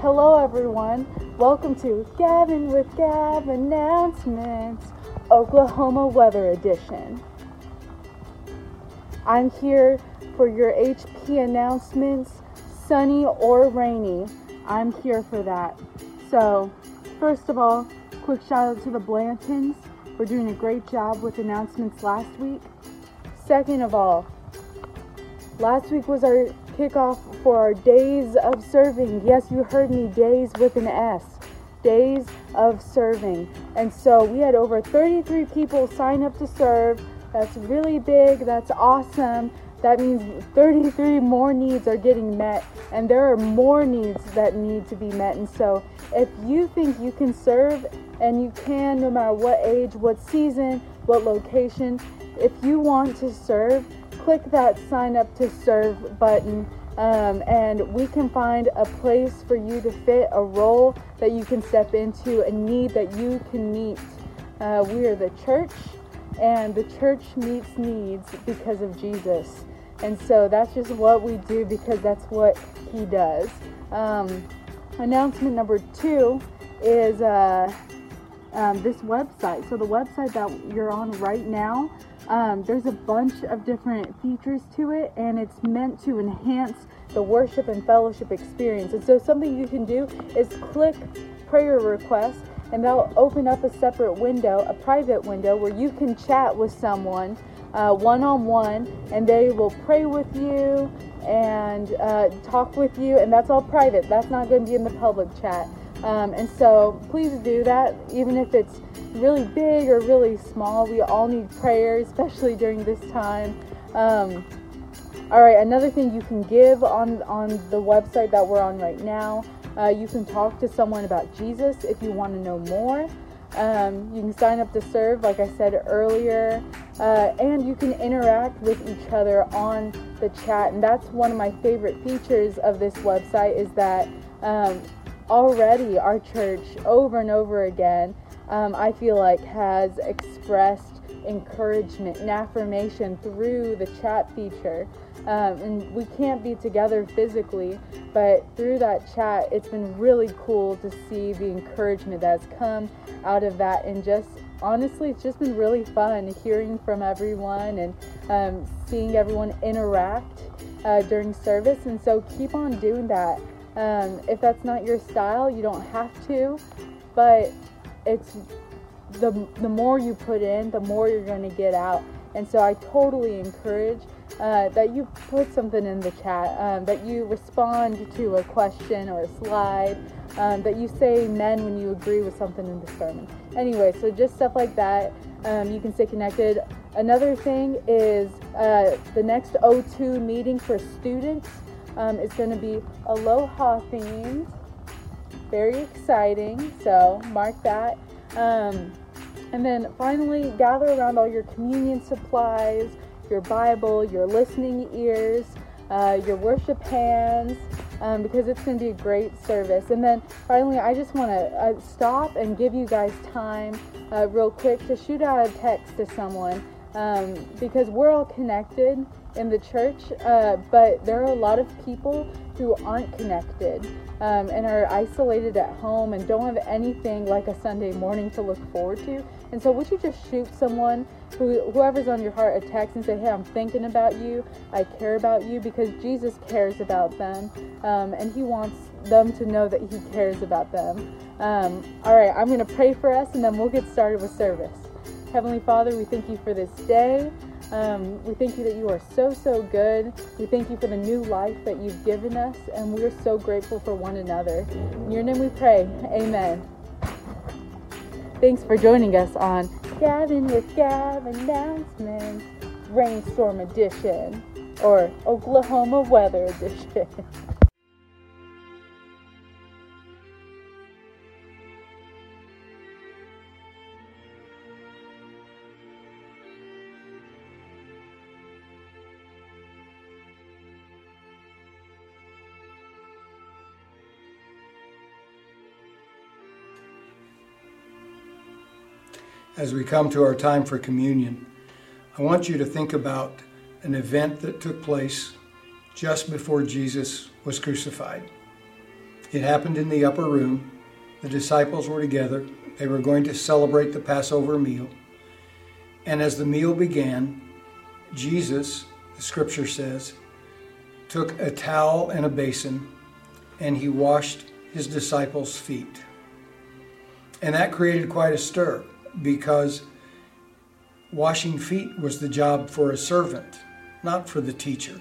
Hello, everyone. Welcome to Gavin with Gav Announcements, Oklahoma Weather Edition. I'm here for your HP announcements, sunny or rainy. I'm here for that. So, first of all, quick shout out to the Blantons. We're doing a great job with announcements last week. Second of all, last week was our kickoff for our days of serving. Yes, you heard me, days with an S. Days of serving. And so we had over 33 people sign up to serve. That's really big. That's awesome. That means 33 more needs are getting met, and there are more needs that need to be met. And so, if you think you can serve, and you can no matter what age, what season, what location, if you want to serve, click that sign up to serve button um, and we can find a place for you to fit a role that you can step into, a need that you can meet. Uh, we are the church, and the church meets needs because of Jesus. And so that's just what we do because that's what He does. Um, announcement number two is uh, um, this website. So, the website that you're on right now um, there's a bunch of different features to it, and it's meant to enhance the worship and fellowship experience. And so, something you can do is click prayer request, and that'll open up a separate window, a private window, where you can chat with someone one on one, and they will pray with you and uh, talk with you, and that's all private. That's not going to be in the public chat. Um, and so, please do that, even if it's really big or really small. We all need prayer, especially during this time. Um, all right, another thing you can give on on the website that we're on right now. Uh, you can talk to someone about Jesus if you want to know more. Um, you can sign up to serve, like I said earlier, uh, and you can interact with each other on the chat. And that's one of my favorite features of this website is that um, already our church, over and over again, um, I feel like has expressed encouragement and affirmation through the chat feature. Um, and we can't be together physically, but through that chat, it's been really cool to see the encouragement that's come out of that. And just honestly, it's just been really fun hearing from everyone and um, seeing everyone interact uh, during service. And so keep on doing that. Um, if that's not your style, you don't have to, but it's the the more you put in, the more you're going to get out. And so I totally encourage uh, that you put something in the chat, um, that you respond to a question or a slide, um, that you say amen when you agree with something in the sermon. Anyway, so just stuff like that. Um, you can stay connected. Another thing is uh, the next O2 meeting for students um, is going to be Aloha themed very exciting. So mark that. Um, and then finally, gather around all your communion supplies, your Bible, your listening ears, uh, your worship hands, um, because it's going to be a great service. And then finally, I just want to uh, stop and give you guys time, uh, real quick, to shoot out a text to someone um, because we're all connected in the church, uh, but there are a lot of people who aren't connected um, and are isolated at home and don't have anything like a Sunday morning to look forward to. And so, would you just shoot someone, who, whoever's on your heart, a text and say, Hey, I'm thinking about you. I care about you because Jesus cares about them um, and He wants them to know that He cares about them. Um, all right, I'm going to pray for us and then we'll get started with service. Heavenly Father, we thank you for this day. Um, we thank you that you are so, so good. We thank you for the new life that you've given us, and we are so grateful for one another. In your name we pray. Amen. Thanks for joining us on Gavin with Gav Announcements Rainstorm Edition or Oklahoma Weather Edition. as we come to our time for communion, I want you to think about an event that took place just before Jesus was crucified. It happened in the upper room. The disciples were together. They were going to celebrate the Passover meal. And as the meal began, Jesus, the scripture says, took a towel and a basin and he washed his disciples' feet. And that created quite a stir because washing feet was the job for a servant, not for the teacher,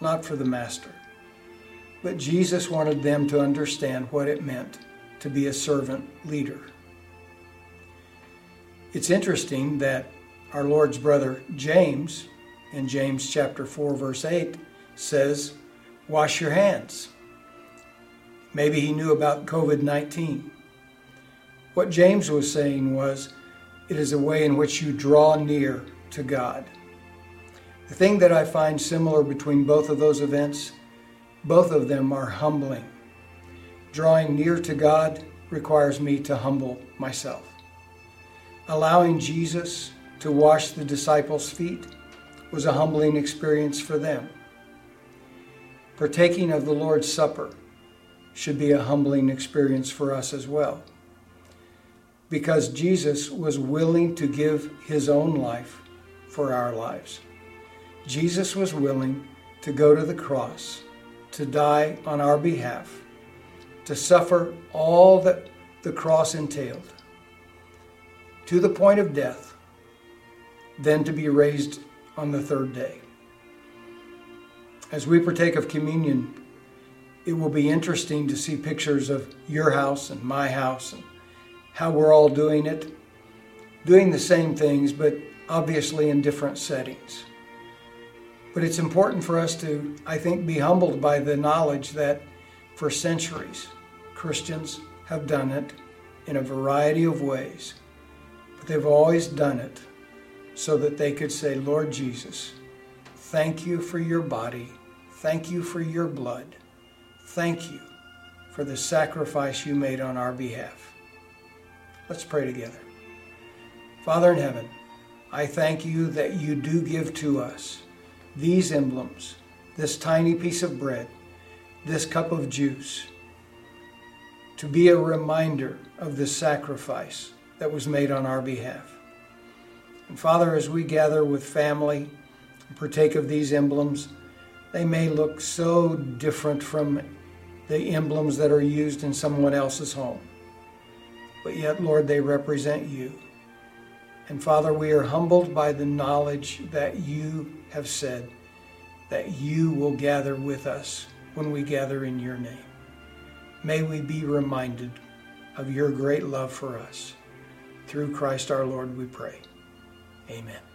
not for the master. But Jesus wanted them to understand what it meant to be a servant leader. It's interesting that our Lord's brother James, in James chapter 4, verse 8, says, Wash your hands. Maybe he knew about COVID 19. What James was saying was, it is a way in which you draw near to God. The thing that I find similar between both of those events, both of them are humbling. Drawing near to God requires me to humble myself. Allowing Jesus to wash the disciples' feet was a humbling experience for them. Partaking of the Lord's Supper should be a humbling experience for us as well. Because Jesus was willing to give his own life for our lives. Jesus was willing to go to the cross, to die on our behalf, to suffer all that the cross entailed, to the point of death, then to be raised on the third day. As we partake of communion, it will be interesting to see pictures of your house and my house and how we're all doing it, doing the same things, but obviously in different settings. But it's important for us to, I think, be humbled by the knowledge that for centuries, Christians have done it in a variety of ways. But they've always done it so that they could say, Lord Jesus, thank you for your body, thank you for your blood. Thank you for the sacrifice you made on our behalf. Let's pray together. Father in heaven, I thank you that you do give to us these emblems, this tiny piece of bread, this cup of juice, to be a reminder of the sacrifice that was made on our behalf. And Father, as we gather with family and partake of these emblems, they may look so different from the emblems that are used in someone else's home. But yet, Lord, they represent you. And Father, we are humbled by the knowledge that you have said that you will gather with us when we gather in your name. May we be reminded of your great love for us. Through Christ our Lord, we pray. Amen.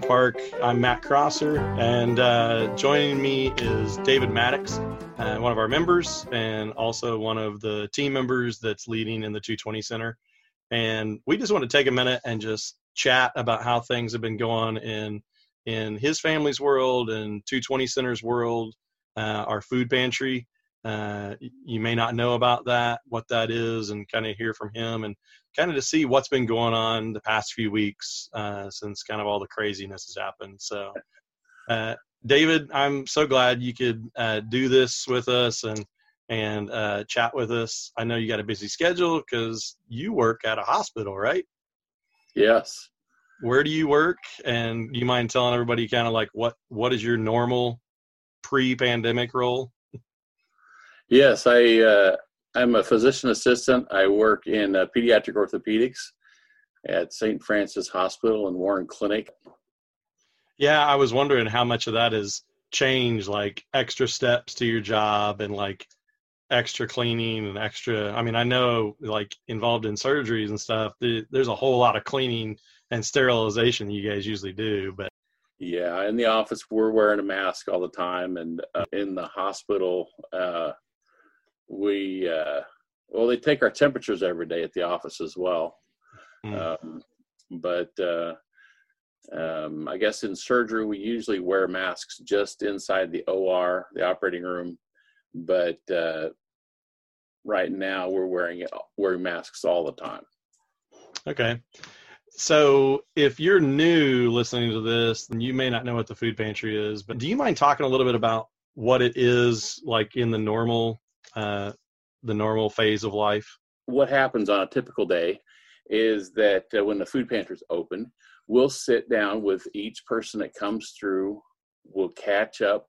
Park. I'm Matt Crosser, and uh, joining me is David Maddox, uh, one of our members, and also one of the team members that's leading in the 220 Center. And we just want to take a minute and just chat about how things have been going in in his family's world and 220 Center's world, uh, our food pantry. Uh, you may not know about that, what that is, and kind of hear from him and kind of to see what's been going on the past few weeks uh, since kind of all the craziness has happened. So, uh, David, I'm so glad you could uh, do this with us and and uh, chat with us. I know you got a busy schedule because you work at a hospital, right? Yes. Where do you work? And do you mind telling everybody kind of like what what is your normal pre-pandemic role? Yes, I uh, I'm a physician assistant. I work in uh, pediatric orthopedics at St. Francis Hospital and Warren Clinic. Yeah, I was wondering how much of that has changed, like extra steps to your job and like extra cleaning and extra. I mean, I know like involved in surgeries and stuff. There's a whole lot of cleaning and sterilization you guys usually do, but yeah, in the office we're wearing a mask all the time, and uh, in the hospital uh, we uh, well they take our temperatures every day at the office as well. Mm. Um, but uh, um, I guess in surgery we usually wear masks just inside the OR, the operating room. But uh, right now we're wearing it, wearing masks all the time. Okay. So if you're new listening to this, then you may not know what the food pantry is, but do you mind talking a little bit about what it is like in the normal uh, the normal phase of life? What happens on a typical day is that uh, when the food pantry is open, we'll sit down with each person that comes through. We'll catch up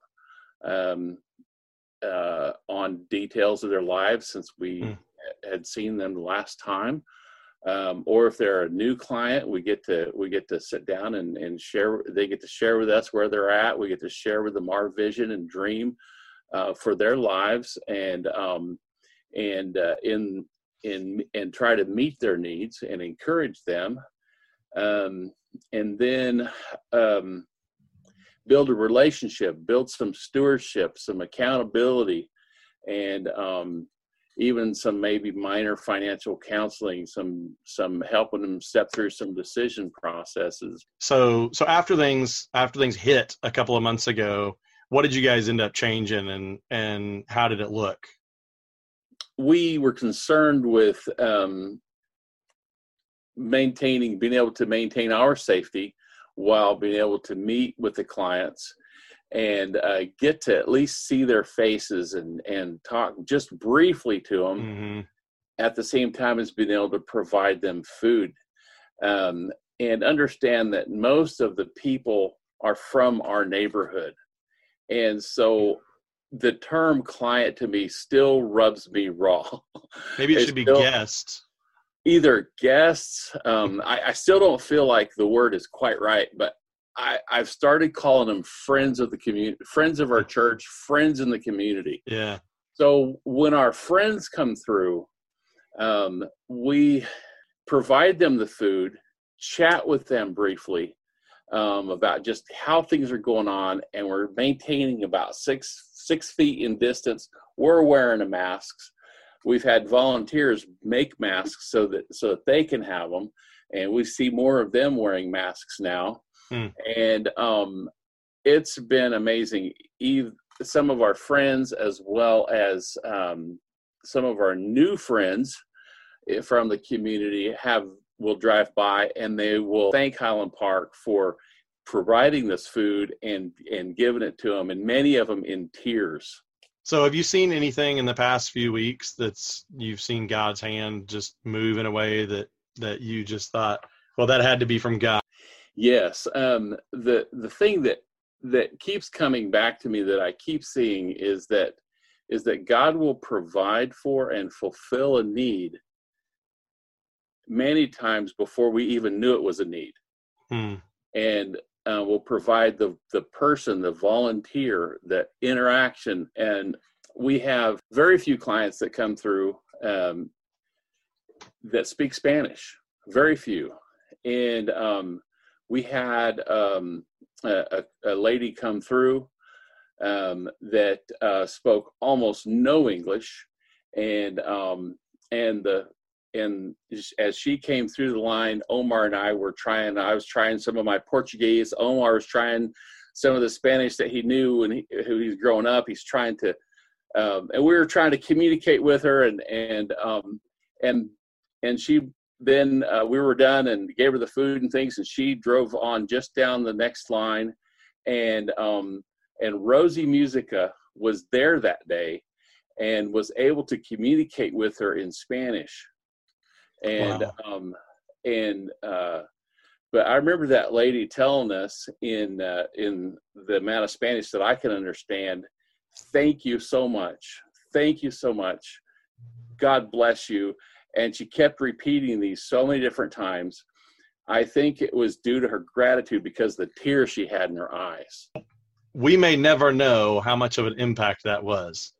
um, uh, on details of their lives since we mm. had seen them the last time. Um, or if they're a new client, we get to we get to sit down and, and share. They get to share with us where they're at. We get to share with them our vision and dream uh, for their lives, and um, and uh, in in and try to meet their needs and encourage them, um, and then um, build a relationship, build some stewardship, some accountability, and um, even some maybe minor financial counseling, some some helping them step through some decision processes. So so after things after things hit a couple of months ago, what did you guys end up changing and and how did it look? We were concerned with um, maintaining, being able to maintain our safety while being able to meet with the clients and uh, get to at least see their faces and and talk just briefly to them mm-hmm. at the same time as being able to provide them food um, and understand that most of the people are from our neighborhood and so the term client to me still rubs me raw maybe it should be guests either guests um, I, I still don't feel like the word is quite right but I, I've started calling them friends of the community, friends of our church, friends in the community. Yeah. So when our friends come through, um, we provide them the food, chat with them briefly um, about just how things are going on, and we're maintaining about six six feet in distance. We're wearing a masks. We've had volunteers make masks so that so that they can have them, and we see more of them wearing masks now. Hmm. And um, it's been amazing. Eve, some of our friends, as well as um, some of our new friends eh, from the community, have will drive by and they will thank Highland Park for providing this food and and giving it to them, and many of them in tears. So, have you seen anything in the past few weeks that's you've seen God's hand just move in a way that that you just thought, well, that had to be from God? Yes, um, the the thing that that keeps coming back to me that I keep seeing is that is that God will provide for and fulfill a need many times before we even knew it was a need. Hmm. And uh, will provide the, the person, the volunteer, the interaction. And we have very few clients that come through um, that speak Spanish, very few. And um, we had um, a, a, lady come through um, that uh, spoke almost no English, and um, and the and as she came through the line, Omar and I were trying. I was trying some of my Portuguese. Omar was trying some of the Spanish that he knew and he, who he's growing up. He's trying to, um, and we were trying to communicate with her, and and um, and and she then uh, we were done and gave her the food and things, and she drove on just down the next line, and um, and Rosie Musica was there that day, and was able to communicate with her in Spanish and wow. um, and uh, but I remember that lady telling us in uh, in the amount of Spanish that I can understand. Thank you so much. Thank you so much. God bless you. And she kept repeating these so many different times. I think it was due to her gratitude because the tears she had in her eyes. We may never know how much of an impact that was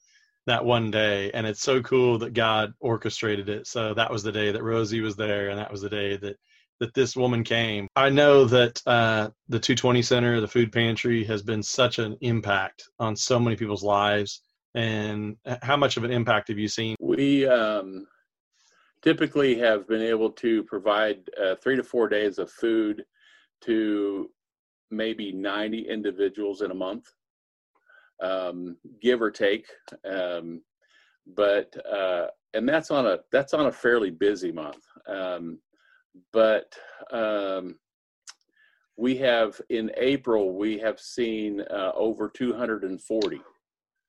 that one day and it's so cool that god orchestrated it. So that was the day that rosie was there and that was the day that that this woman came. I know that uh, the 220 center the food pantry has been such an impact on so many people's lives. And how much of an impact have you seen? We um, typically have been able to provide uh, three to four days of food to maybe 90 individuals in a month um, give or take. Um, but uh, and that's on a that's on a fairly busy month. Um, but um, we have in April we have seen uh, over 240.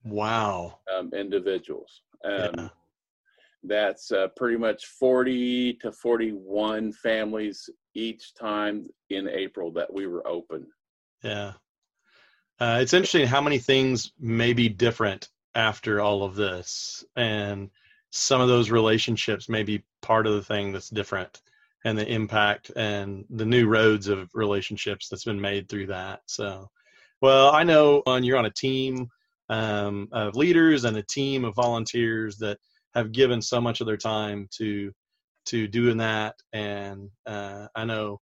Wow. Um, individuals. Yeah. Um, that's uh, pretty much 40 to 41 families each time in April that we were open. Yeah. Uh, it's interesting how many things may be different after all of this, and some of those relationships may be part of the thing that's different, and the impact and the new roads of relationships that's been made through that. So, well, I know on you're on a team um, of leaders and a team of volunteers that have given so much of their time to to doing that, and uh, I know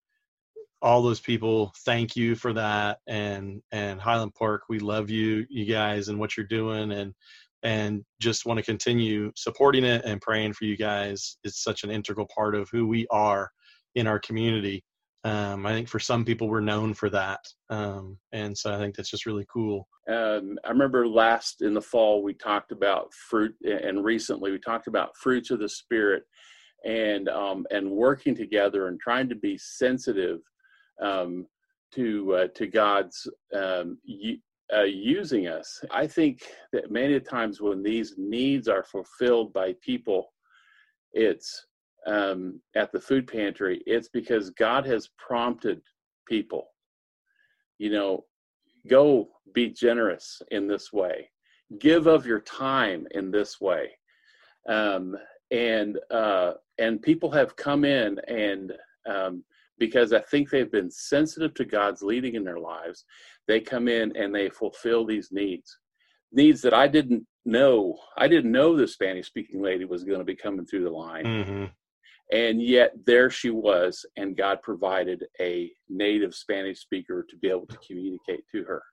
all those people thank you for that and and highland park we love you you guys and what you're doing and and just want to continue supporting it and praying for you guys. It's such an integral part of who we are in our community. Um, i think for some people we're known for that um, and so i think that's just really cool. Um, i remember last in the fall we talked about fruit and recently we talked about fruits of the spirit and um, and working together and trying to be sensitive um, to uh, to God's um, uh, using us. I think that many times when these needs are fulfilled by people, it's um, at the food pantry. It's because God has prompted people. You know, go be generous in this way. Give of your time in this way. Um, and uh, and people have come in and um, because I think they've been sensitive to God's leading in their lives. They come in and they fulfill these needs, needs that I didn't know. I didn't know the Spanish speaking lady was going to be coming through the line. Mm-hmm. And yet there she was, and God provided a native Spanish speaker to be able to communicate to her.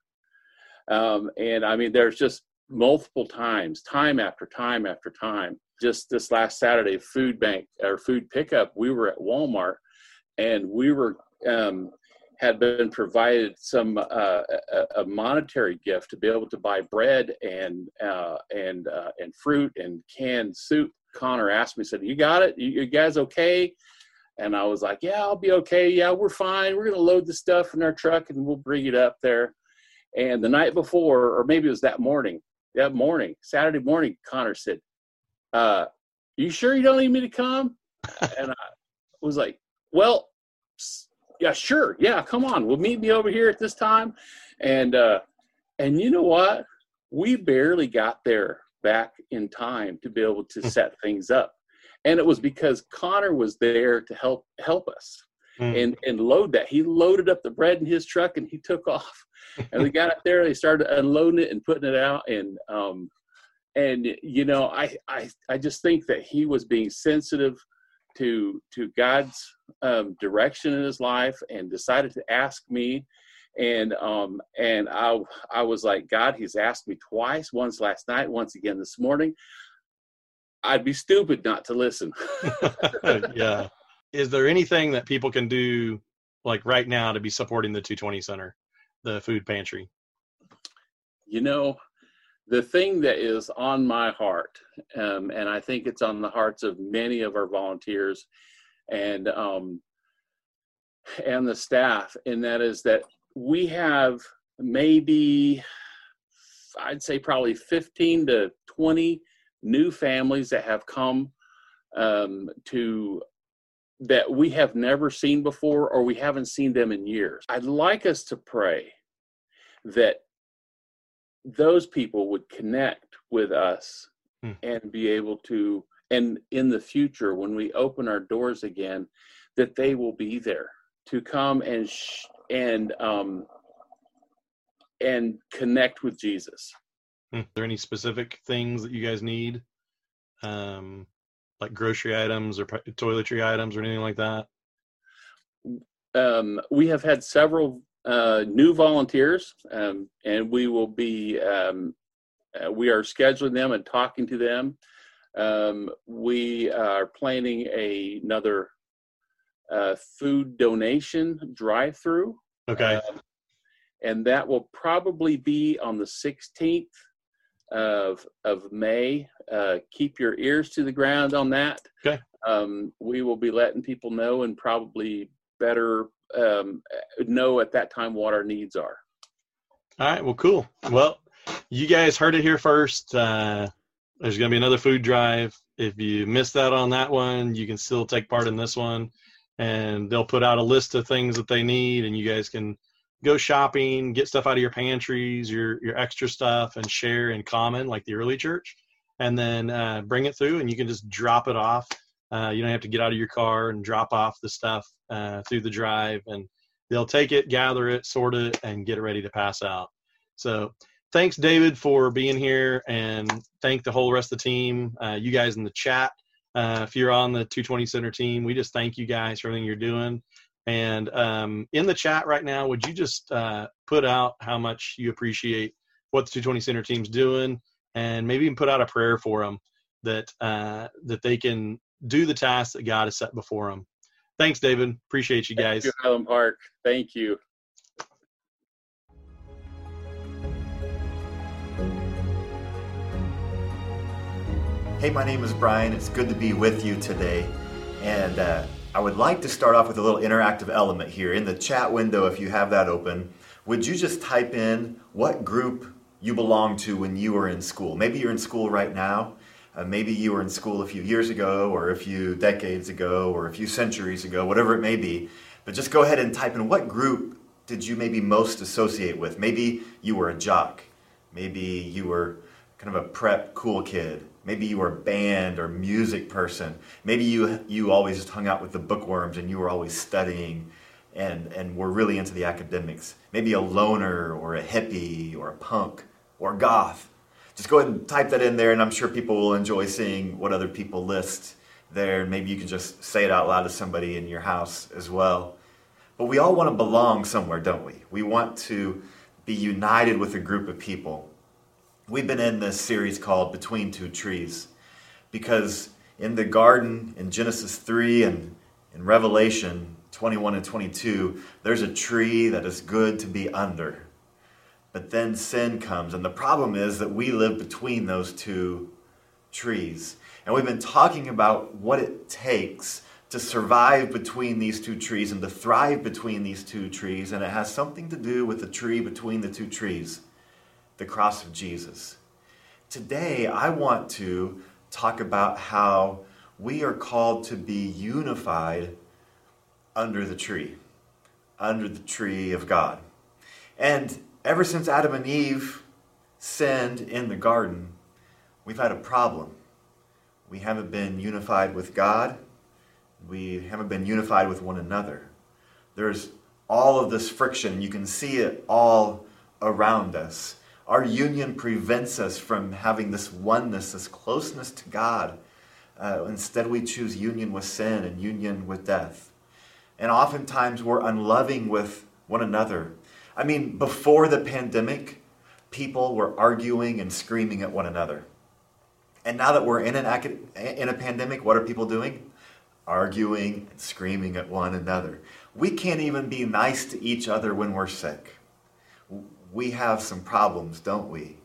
Um, and I mean, there's just multiple times, time after time after time. Just this last Saturday, food bank or food pickup, we were at Walmart and we were um, had been provided some uh, a, monetary gift to be able to buy bread and uh, and uh, and fruit and canned soup. Connor asked me, said, "You got it? You, you, guys okay?" And I was like, "Yeah, I'll be okay. Yeah, we're fine. We're gonna load the stuff in our truck and we'll bring it up there." And the night before, or maybe it was that morning, that morning, Saturday morning, Connor said, uh, "You sure you don't need me to come?" and I was like, well, yeah, sure. Yeah, come on. We'll meet me over here at this time. And uh and you know what? We barely got there back in time to be able to hmm. set things up. and it was because Connor was there to help help us Mm. and and load that. He loaded up the bread in his truck and he took off. And we got up there, they started unloading it and putting it out. And um and you know, I I I just think that he was being sensitive to to God's um, direction in his life and decided to ask me. And um and I I was like, God, he's asked me twice, once last night, once again this morning. I'd be stupid not to listen. yeah. Is there anything that people can do like right now to be supporting the 220 Center, the food pantry? You know, the thing that is on my heart, um, and I think it's on the hearts of many of our volunteers and um, and the staff, and that is that we have maybe I'd say probably 15 to 20 new families that have come um, to that we have never seen before or we haven't seen them in years. I'd like us to pray that those people would connect with us Hmm. and be able to and in the future when we open our doors again that they will be there to come and sh- and um and connect with Jesus. Hmm. Are there any specific things that you guys need? Um, like grocery items or toiletry items or anything like that? um, we have had several uh, new volunteers, um, and we will be um, uh, we are scheduling them and talking to them. Um, we are planning a, another uh, food donation drive-through, Okay. um, and that will probably be on the 16th of of May. Uh, keep your ears to the ground on that. Okay. Um, we will be letting people know and probably better um, know at that time what our needs are. All right. Well, cool. Well, you guys heard it here first. Uh, there's going to be another food drive. If you missed that on that one, you can still take part in this one. And they'll put out a list of things that they need, and you guys can go shopping, get stuff out of your pantries, your your extra stuff, and share in common like the early church. And then uh, bring it through, and you can just drop it off. Uh, you don't have to get out of your car and drop off the stuff uh, through the drive, and they'll take it, gather it, sort it, and get it ready to pass out. So thanks, David, for being here, and thank the whole rest of the team. Uh, you guys in the chat, uh, if you're on the 220 Center team, we just thank you guys for everything you're doing. And um, in the chat right now, would you just uh, put out how much you appreciate what the 220 Center team's doing, and maybe even put out a prayer for them that uh, that they can do the task that God has set before them. Thanks, David. Appreciate you guys. Thank you, Highland Park. Thank you. Hey, my name is Brian. It's good to be with you today. And uh, I would like to start off with a little interactive element here. In the chat window, if you have that open, would you just type in what group you belong to when you were in school? Maybe you're in school right now. Uh, maybe you were in school a few years ago, or a few decades ago, or a few centuries ago, whatever it may be. But just go ahead and type in what group did you maybe most associate with? Maybe you were a jock. Maybe you were kind of a prep cool kid. Maybe you were a band or music person. Maybe you you always just hung out with the bookworms and you were always studying and and were really into the academics. Maybe a loner or a hippie or a punk or goth. Just go ahead and type that in there and I'm sure people will enjoy seeing what other people list there. Maybe you can just say it out loud to somebody in your house as well. But we all want to belong somewhere, don't we? We want to be united with a group of people. We've been in this series called Between Two Trees because in the garden in Genesis 3 and in Revelation 21 and 22, there's a tree that is good to be under. But then sin comes, and the problem is that we live between those two trees. And we've been talking about what it takes to survive between these two trees and to thrive between these two trees, and it has something to do with the tree between the two trees the cross of Jesus. Today, I want to talk about how we are called to be unified under the tree, under the tree of God. And ever since Adam and Eve sinned in the garden, we've had a problem. We haven't been unified with God. We haven't been unified with one another. There's all of this friction. You can see it all around us. Our union prevents us from having this oneness, this closeness to God. Uh, instead, we choose union with sin and union with death. And oftentimes, we're unloving with one another. I mean, before the pandemic, people were arguing and screaming at one another. And now that we're in, an, in a pandemic, what are people doing? Arguing and screaming at one another. We can't even be nice to each other when we're sick. We have some problems, don't we?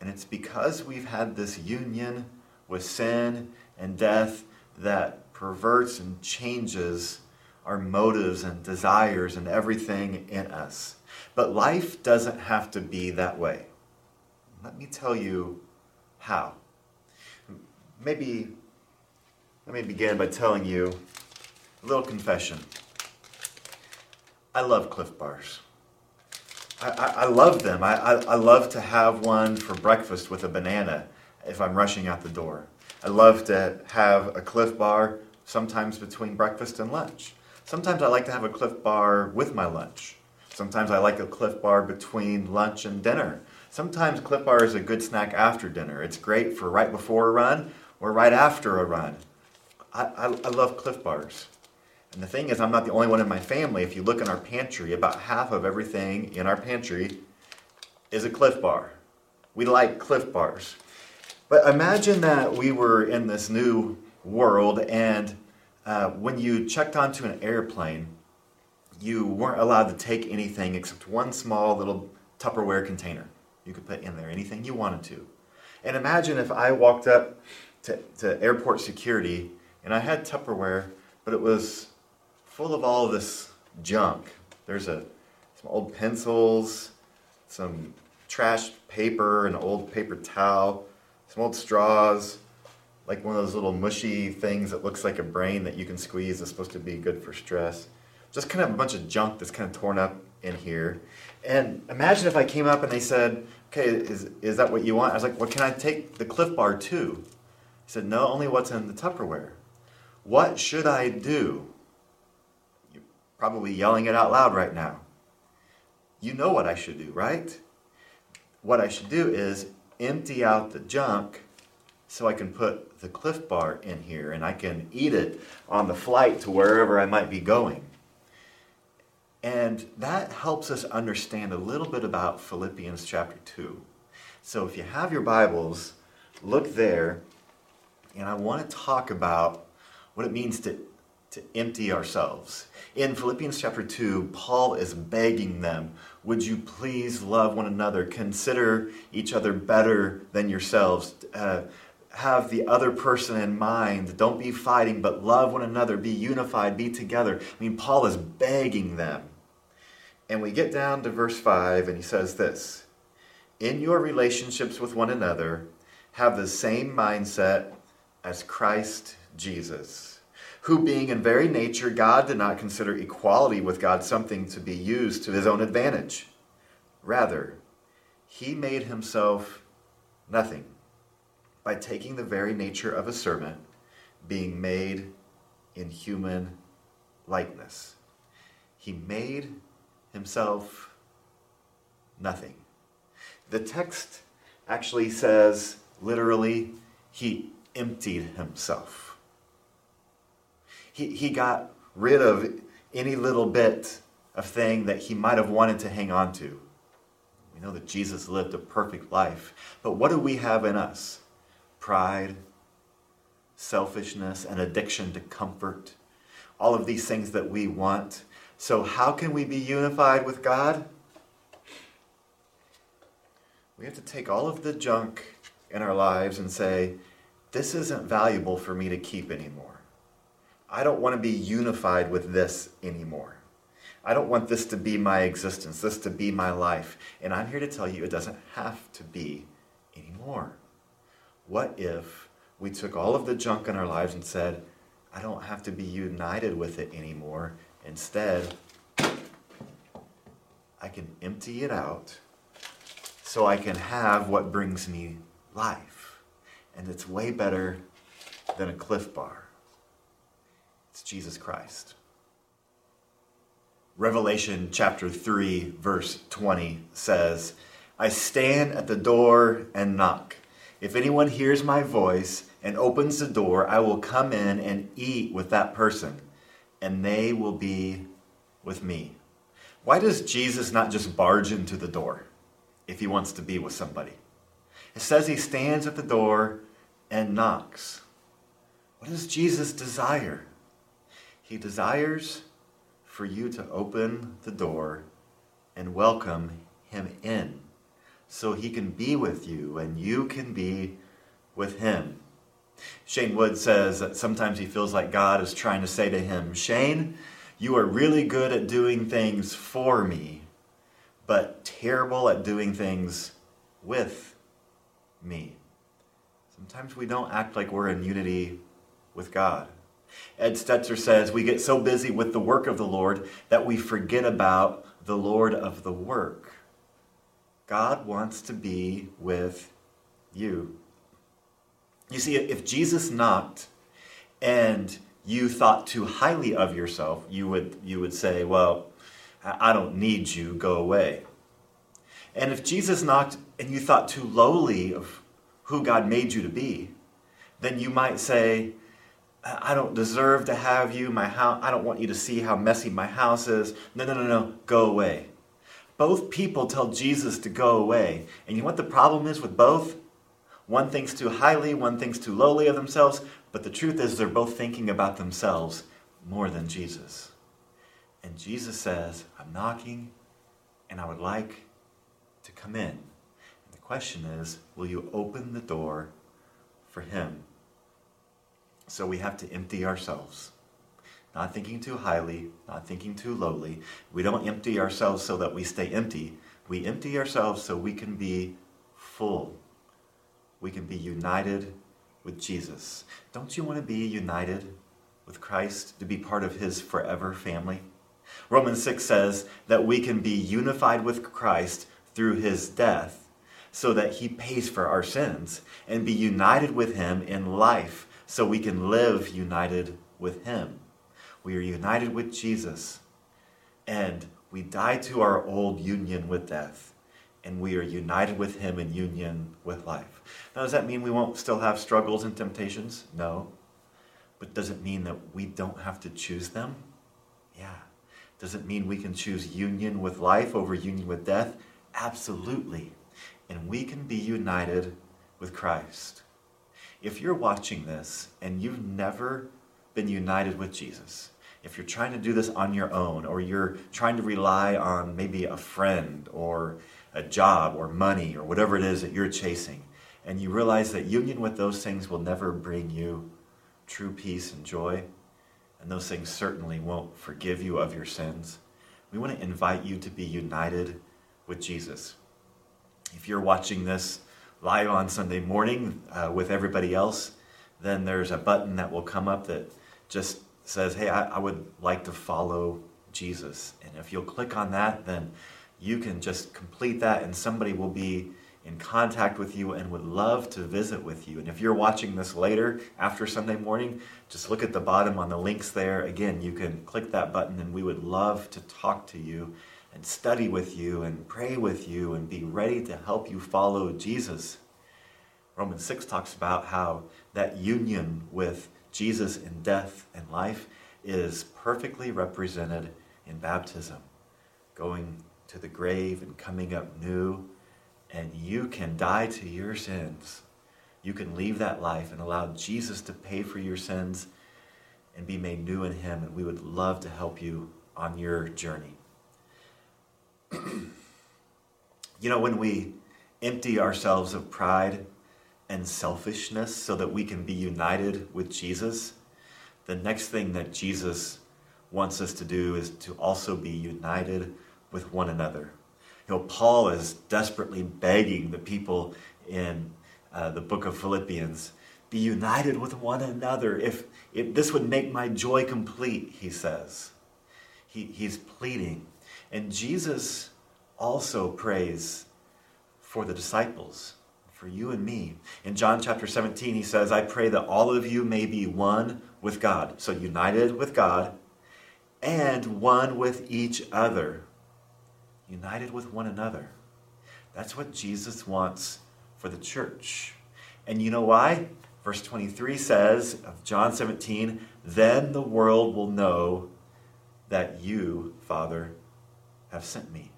And it's because we've had this union with sin and death that perverts and changes our motives and desires and everything in us. But life doesn't have to be that way. Let me tell you how. Maybe let me begin by telling you a little confession. I love Clif Bars. I, I, I love them. I, I, I love to have one for breakfast with a banana if I'm rushing out the door. I love to have a Clif Bar sometimes between breakfast and lunch. Sometimes I like to have a Clif Bar with my lunch. Sometimes I like a Clif Bar between lunch and dinner. Sometimes Clif Bar is a good snack after dinner. It's great for right before a run or right after a run. I, I, I love Clif Bars. And the thing is, I'm not the only one in my family. If you look in our pantry, about half of everything in our pantry is a Clif Bar. We like Clif Bars. But imagine that we were in this new world, and uh, when you checked onto an airplane, you weren't allowed to take anything except one small little Tupperware container. You could put in there anything you wanted to. And imagine if I walked up to, to airport security and I had Tupperware, but it was full of all this junk. There's a, some old pencils, some trash paper, an old paper towel, some old straws, like one of those little mushy things that looks like a brain that you can squeeze that's supposed to be good for stress. Just kind of a bunch of junk that's kind of torn up in here. And imagine if I came up and they said, okay, is, is that what you want? I was like, well, can I take the Clif Bar too? He said, no, only what's in the Tupperware. What should I do? You're probably yelling it out loud right now. You know what I should do, right? What I should do is empty out the junk so I can put the Clif Bar in here and I can eat it on the flight to wherever I might be going. And that helps us understand a little bit about Philippians chapter 2. So if you have your Bibles, look there, and I want to talk about what it means to to empty ourselves. In Philippians chapter 2, Paul is begging them, Would you please love one another? Consider each other better than yourselves. Uh, have the other person in mind. Don't be fighting, but love one another. Be unified, be together. I mean, Paul is begging them. And we get down to verse 5, and he says this In your relationships with one another, have the same mindset as Christ Jesus who being in very nature God did not consider equality with God something to be used to his own advantage. Rather, he made himself nothing by taking the very nature of a servant, being made in human likeness. He made himself nothing. The text actually says, literally, he emptied himself he, he got rid of any little bit of thing that he might have wanted to hang on to. We know that Jesus lived a perfect life. But what do we have in us? Pride, selfishness, an addiction to comfort, all of these things that we want. So, how can we be unified with God? We have to take all of the junk in our lives and say, this isn't valuable for me to keep anymore. I don't want to be unified with this anymore. I don't want this to be my existence, this to be my life. And I'm here to tell you it doesn't have to be anymore. What if we took all of the junk in our lives and said, I don't have to be united with it anymore. Instead, I can empty it out so I can have what brings me life. And it's way better than a Clif Bar. It's Jesus Christ. Revelation chapter 3, verse 20 says, I stand at the door and knock. If anyone hears my voice and opens the door, I will come in and eat with that person, and they will be with me. Why does Jesus not just barge into the door if he wants to be with somebody? It says he stands at the door and knocks. What does Jesus desire? He desires for you to open the door and welcome him in so he can be with you and you can be with him. Shane Wood says that sometimes he feels like God is trying to say to him, Shane, you are really good at doing things for me, but terrible at doing things with me. Sometimes we don't act like we're in unity with God. Ed Stetzer says we get so busy with the work of the Lord that we forget about the Lord of the work. God wants to be with you. You see, if Jesus knocked and you thought too highly of yourself, you would, you would say, Well, I don't need you, go away. And if Jesus knocked and you thought too lowly of who God made you to be, then you might say, I don't deserve to have you. My house, I don't want you to see how messy my house is. No, no, no, no. Go away. Both people tell Jesus to go away. And you know what the problem is with both? One thinks too highly, one thinks too lowly of themselves, but the truth is they're both thinking about themselves more than Jesus. And Jesus says, I'm knocking and I would like to come in. And the question is, will you open the door for him? So we have to empty ourselves. Not thinking too highly, not thinking too lowly. We don't empty ourselves so that we stay empty. We empty ourselves so we can be full we can be united with Jesus. Don't you want to be united with Christ, to be part of his forever family? Romans 6 says that we can be unified with Christ through his death so that he pays for our sins and be united with him in life so we can live united with him. We are united with Jesus and we die to our old union with death and we are united with him in union with life. Now, does that mean we won't still have struggles and temptations? No. But does it mean that we don't have to choose them? Yeah. Does it mean we can choose union with life over union with death? Absolutely. And we can be united with Christ. If you're watching this and you've never been united with Jesus, if you're trying to do this on your own, or you're trying to rely on maybe a friend or a job or money or whatever it is that you're chasing, and you realize that union with those things will never bring you true peace and joy, and those things certainly won't forgive you of your sins, we want to invite you to be united with Jesus. If you're watching this live on Sunday morning uh, with everybody else, then there's a button that will come up that just says, Hey, I, I would like to follow Jesus. And if you'll click on that, then you can just complete that and somebody will be in contact with you and would love to visit with you. And if you're watching this later after Sunday morning, just look at the bottom on the links there. Again, you can click that button and we would love to talk to you and study with you and pray with you and be ready to help you follow Jesus. Romans 6 talks about how that union with Jesus in death and life is perfectly represented in baptism, going to the grave and coming up new. And you can die to your sins. You can leave that life and allow Jesus to pay for your sins and be made new in Him. And we would love to help you on your journey. you know, when we empty ourselves of pride and selfishness so that we can be united with Jesus, the next thing that Jesus wants us to do is to also be united with one another. You know, Paul is desperately begging the people in uh, the book of Philippians be united with one another. If, if this would make my joy complete, he says. He, he's pleading. And Jesus also prays for the disciples for you and me. In John chapter 17, he says, I pray that all of you may be one with God. So united with God and one with each other. United with one another. That's what Jesus wants for the church. And you know why? Verse 23 says of John 17, then the world will know that you, Father, have sent me.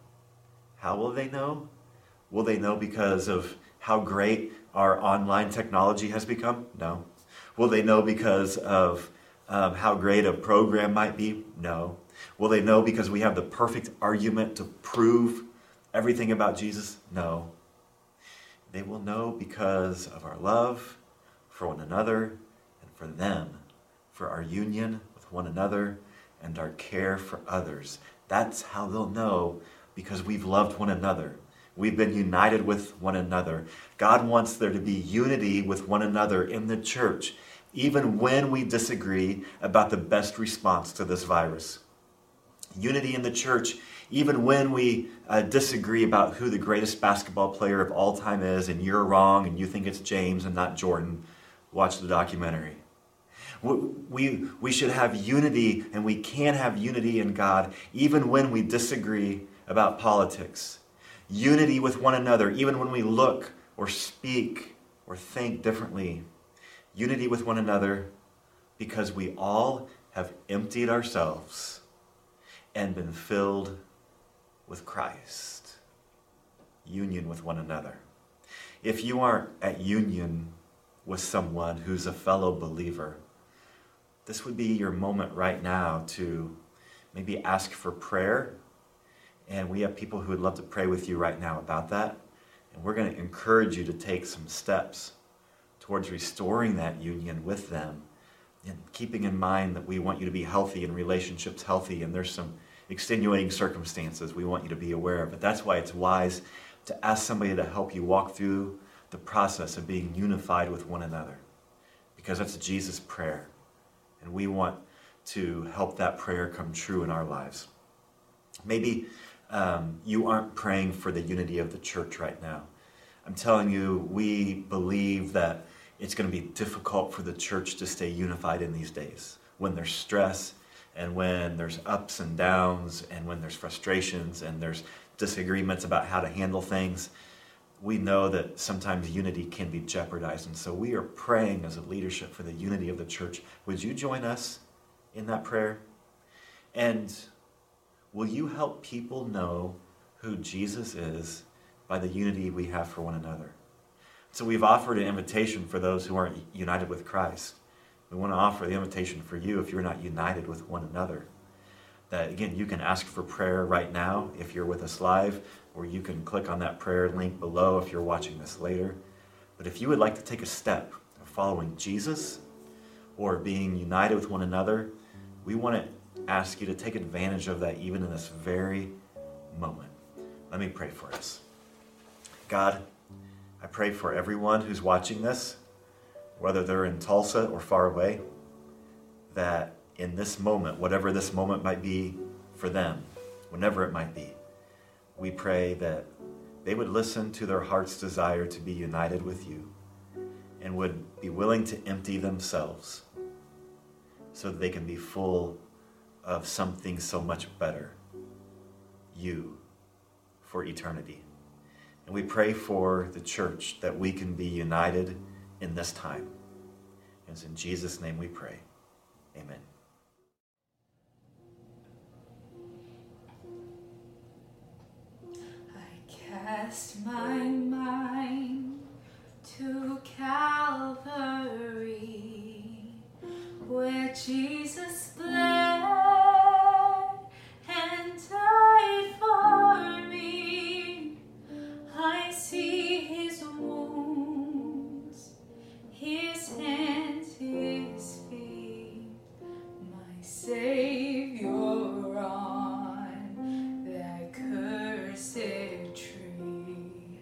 How will they know? Will they know because of how great our online technology has become? No. Will they know because of um, how great a program might be? No. Will they know because we have the perfect argument to prove everything about Jesus? No. They will know because of our love for one another and for them, for our union with one another and our care for others. That's how they'll know because we've loved one another. We've been united with one another. God wants there to be unity with one another in the church, even when we disagree about the best response to this virus. Unity in the church, even when we uh, disagree about who the greatest basketball player of all time is, and you're wrong and you think it's James and not Jordan, watch the documentary. We, we should have unity, and we can have unity in God even when we disagree about politics. Unity with one another, even when we look or speak or think differently. Unity with one another because we all have emptied ourselves and been filled with Christ. Union with one another. If you aren't at union with someone who's a fellow believer, this would be your moment right now to maybe ask for prayer. And we have people who would love to pray with you right now about that. And we're going to encourage you to take some steps towards restoring that union with them and keeping in mind that we want you to be healthy and relationships healthy and there's some extenuating circumstances we want you to be aware of but that's why it's wise to ask somebody to help you walk through the process of being unified with one another because that's jesus prayer and we want to help that prayer come true in our lives. Maybe um, you aren't praying for the unity of the church right now. I'm telling you, we believe that it's going to be difficult for the church to stay unified in these days when there's stress and when there's ups and downs and when there's frustrations and there's disagreements about how to handle things. We know that sometimes unity can be jeopardized. And so we are praying as a leadership for the unity of the church. Would you join us in that prayer? And will you help people know who Jesus is by the unity we have for one another? So we've offered an invitation for those who aren't united with Christ. We want to offer the invitation for you if you're not united with one another. That again, you can ask for prayer right now if you're with us live, or you can click on that prayer link below if you're watching this later. But if you would like to take a step of following Jesus or being united with one another, we want to ask you to take advantage of that even in this very moment. Let me pray for us. God, I pray for everyone who's watching this, whether they're in Tulsa or far away, that in this moment, whatever this moment might be for them, whenever it might be, we pray that they would listen to their heart's desire to be united with you and would be willing to empty themselves so that they can be full of something so much better you for eternity. And we pray for the church that we can be united in this time. And it's in Jesus' name we pray. Amen. Cast my mind to Calvary, where Jesus bled Savior on that cursed tree.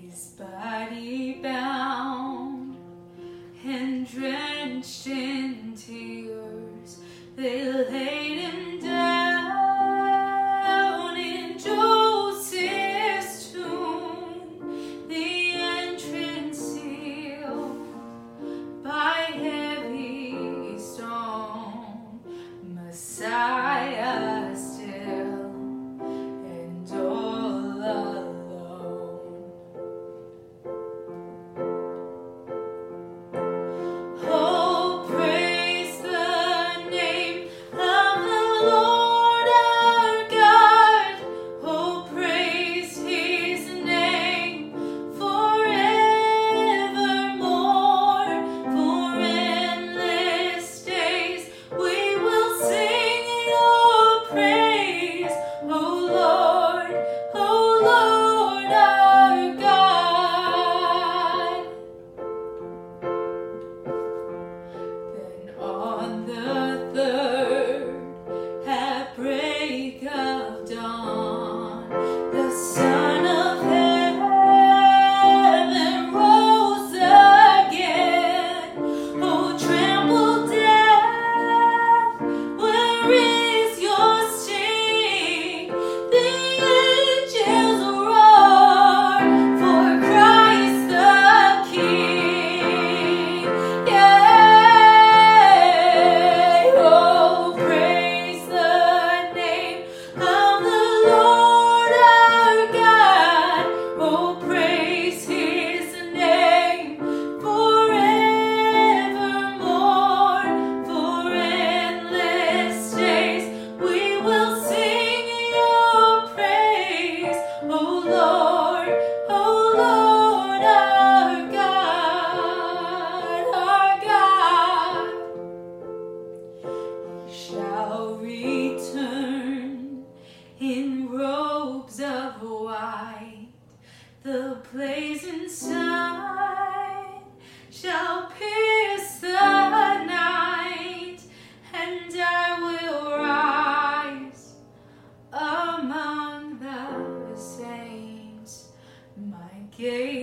His body bound and drenched in tears, they laid The blazing inside shall pierce the night, and I will rise among the saints. My gaze.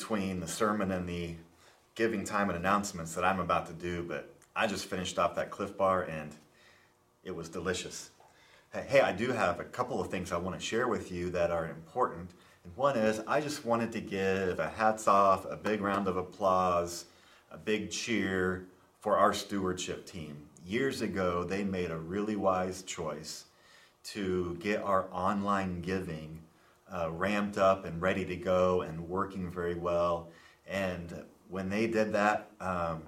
Between the sermon and the giving time and announcements that I'm about to do, but I just finished off that Clif Bar and it was delicious. Hey, I do have a couple of things I want to share with you that are important. And one is I just wanted to give a hats off, a big round of applause, a big cheer for our stewardship team. Years ago, they made a really wise choice to get our online giving uh, ramped up and ready to go and working very well. And when they did that, um,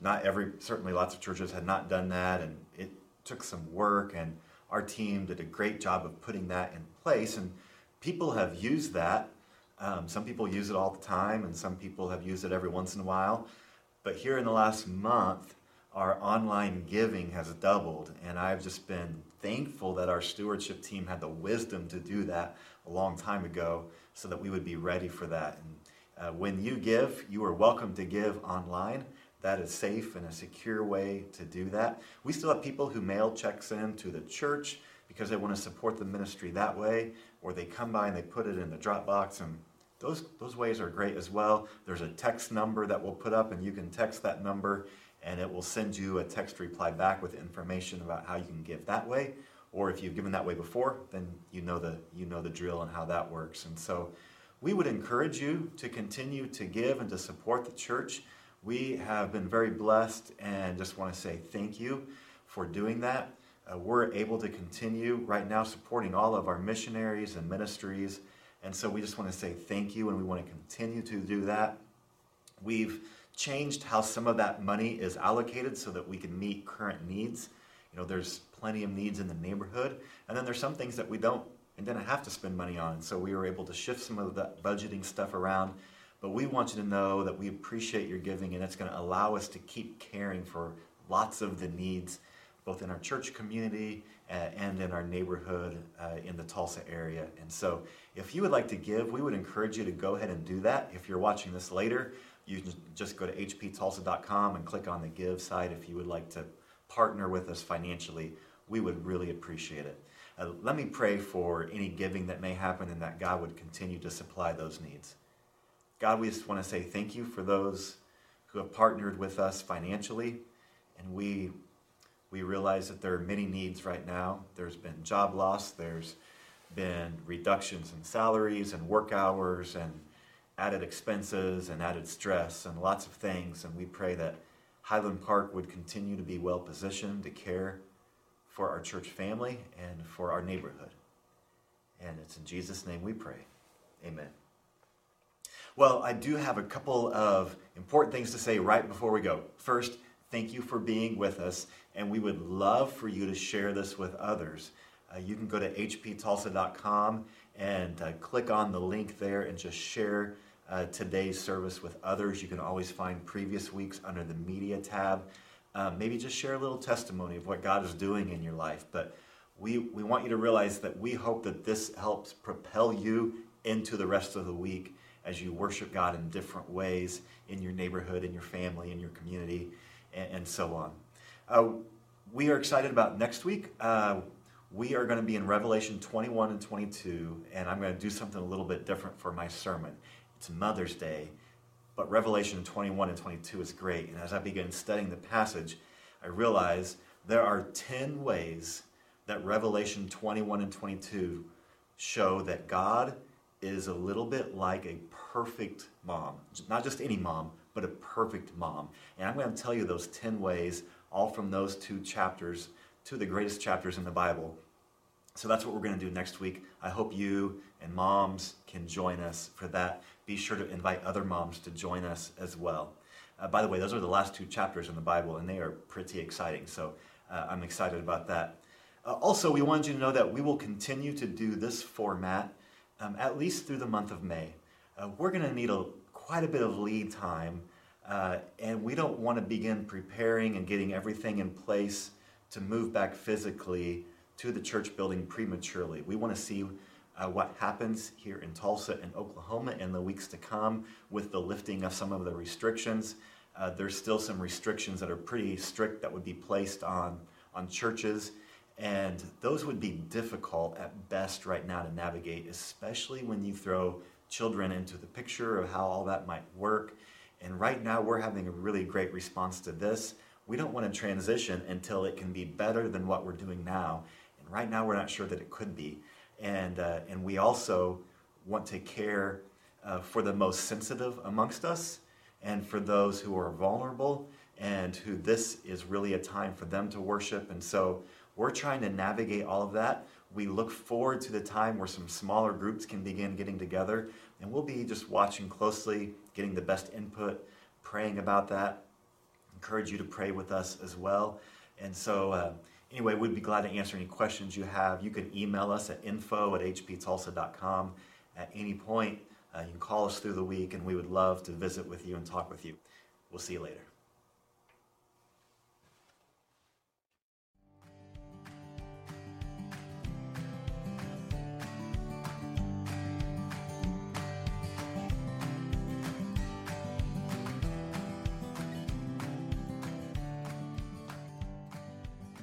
not every, certainly lots of churches had not done that, and it took some work. And our team did a great job of putting that in place. And people have used that. Um, some people use it all the time, and some people have used it every once in a while. But here in the last month, our online giving has doubled, and I've just been thankful that our stewardship team had the wisdom to do that a long time ago so that we would be ready for that. And uh, when you give, you are welcome to give online. That is safe and a secure way to do that. We still have people who mail checks in to the church because they want to support the ministry that way, or they come by and they put it in the Dropbox and those, those ways are great as well. There's a text number that we'll put up, and you can text that number, and it will send you a text reply back with information about how you can give that way. Or if you've given that way before, then you know the you know the drill and how that works. And so, we would encourage you to continue to give and to support the church. We have been very blessed, and just want to say thank you for doing that. Uh, we're able to continue right now supporting all of our missionaries and ministries. And so we just want to say thank you, and we want to continue to do that. We've changed how some of that money is allocated so that we can meet current needs. You know, there's plenty of needs in the neighborhood, and then there's some things that we don't and didn't have to spend money on. So we were able to shift some of that budgeting stuff around. But we want you to know that we appreciate your giving, and it's going to allow us to keep caring for lots of the needs, both in our church community uh, and in our neighborhood uh, in the Tulsa area. And so, if you would like to give, we would encourage you to go ahead and do that. If you're watching this later, you can just go to hptulsa.com and click on the give side if you would like to partner with us financially. We would really appreciate it. Uh, let me pray for any giving that may happen and that God would continue to supply those needs. God, we just want to say thank you for those who have partnered with us financially. And we, we realize that there are many needs right now. There's been job loss, there's been reductions in salaries and work hours and added expenses and added stress and lots of things. And we pray that Highland Park would continue to be well positioned to care for our church family and for our neighborhood. And it's in Jesus' name we pray. Amen. Well, I do have a couple of important things to say right before we go. First, thank you for being with us, and we would love for you to share this with others. Uh, you can go to hptulsa.com and uh, click on the link there and just share uh, today's service with others. You can always find previous weeks under the media tab. Um, maybe just share a little testimony of what God is doing in your life. But we, we want you to realize that we hope that this helps propel you into the rest of the week as you worship God in different ways in your neighborhood, in your family, in your community, and, and so on. Uh, we are excited about next week. Uh, we are going to be in Revelation 21 and 22, and I'm going to do something a little bit different for my sermon. It's Mother's Day, but Revelation 21 and 22 is great. And as I began studying the passage, I realized there are 10 ways that Revelation 21 and 22 show that God is a little bit like a perfect mom. Not just any mom, but a perfect mom. And I'm going to tell you those 10 ways, all from those two chapters, two of the greatest chapters in the Bible. So that's what we're going to do next week. I hope you and moms can join us for that. Be sure to invite other moms to join us as well. Uh, by the way, those are the last two chapters in the Bible, and they are pretty exciting. So uh, I'm excited about that. Uh, also, we wanted you to know that we will continue to do this format um, at least through the month of May. Uh, we're going to need a, quite a bit of lead time, uh, and we don't want to begin preparing and getting everything in place to move back physically to the church building prematurely. We want to see uh, what happens here in Tulsa and Oklahoma in the weeks to come with the lifting of some of the restrictions. Uh, there's still some restrictions that are pretty strict that would be placed on, on churches. And those would be difficult at best right now to navigate, especially when you throw children into the picture of how all that might work. And right now, we're having a really great response to this. We don't want to transition until it can be better than what we're doing now. And right now, we're not sure that it could be. And, uh, and we also want to care uh, for the most sensitive amongst us and for those who are vulnerable and who this is really a time for them to worship. And so, we're trying to navigate all of that. We look forward to the time where some smaller groups can begin getting together, and we'll be just watching closely, getting the best input, praying about that. Encourage you to pray with us as well. And so, uh, anyway, we'd be glad to answer any questions you have. You can email us at info at hptulsa.com at any point. Uh, you can call us through the week, and we would love to visit with you and talk with you. We'll see you later.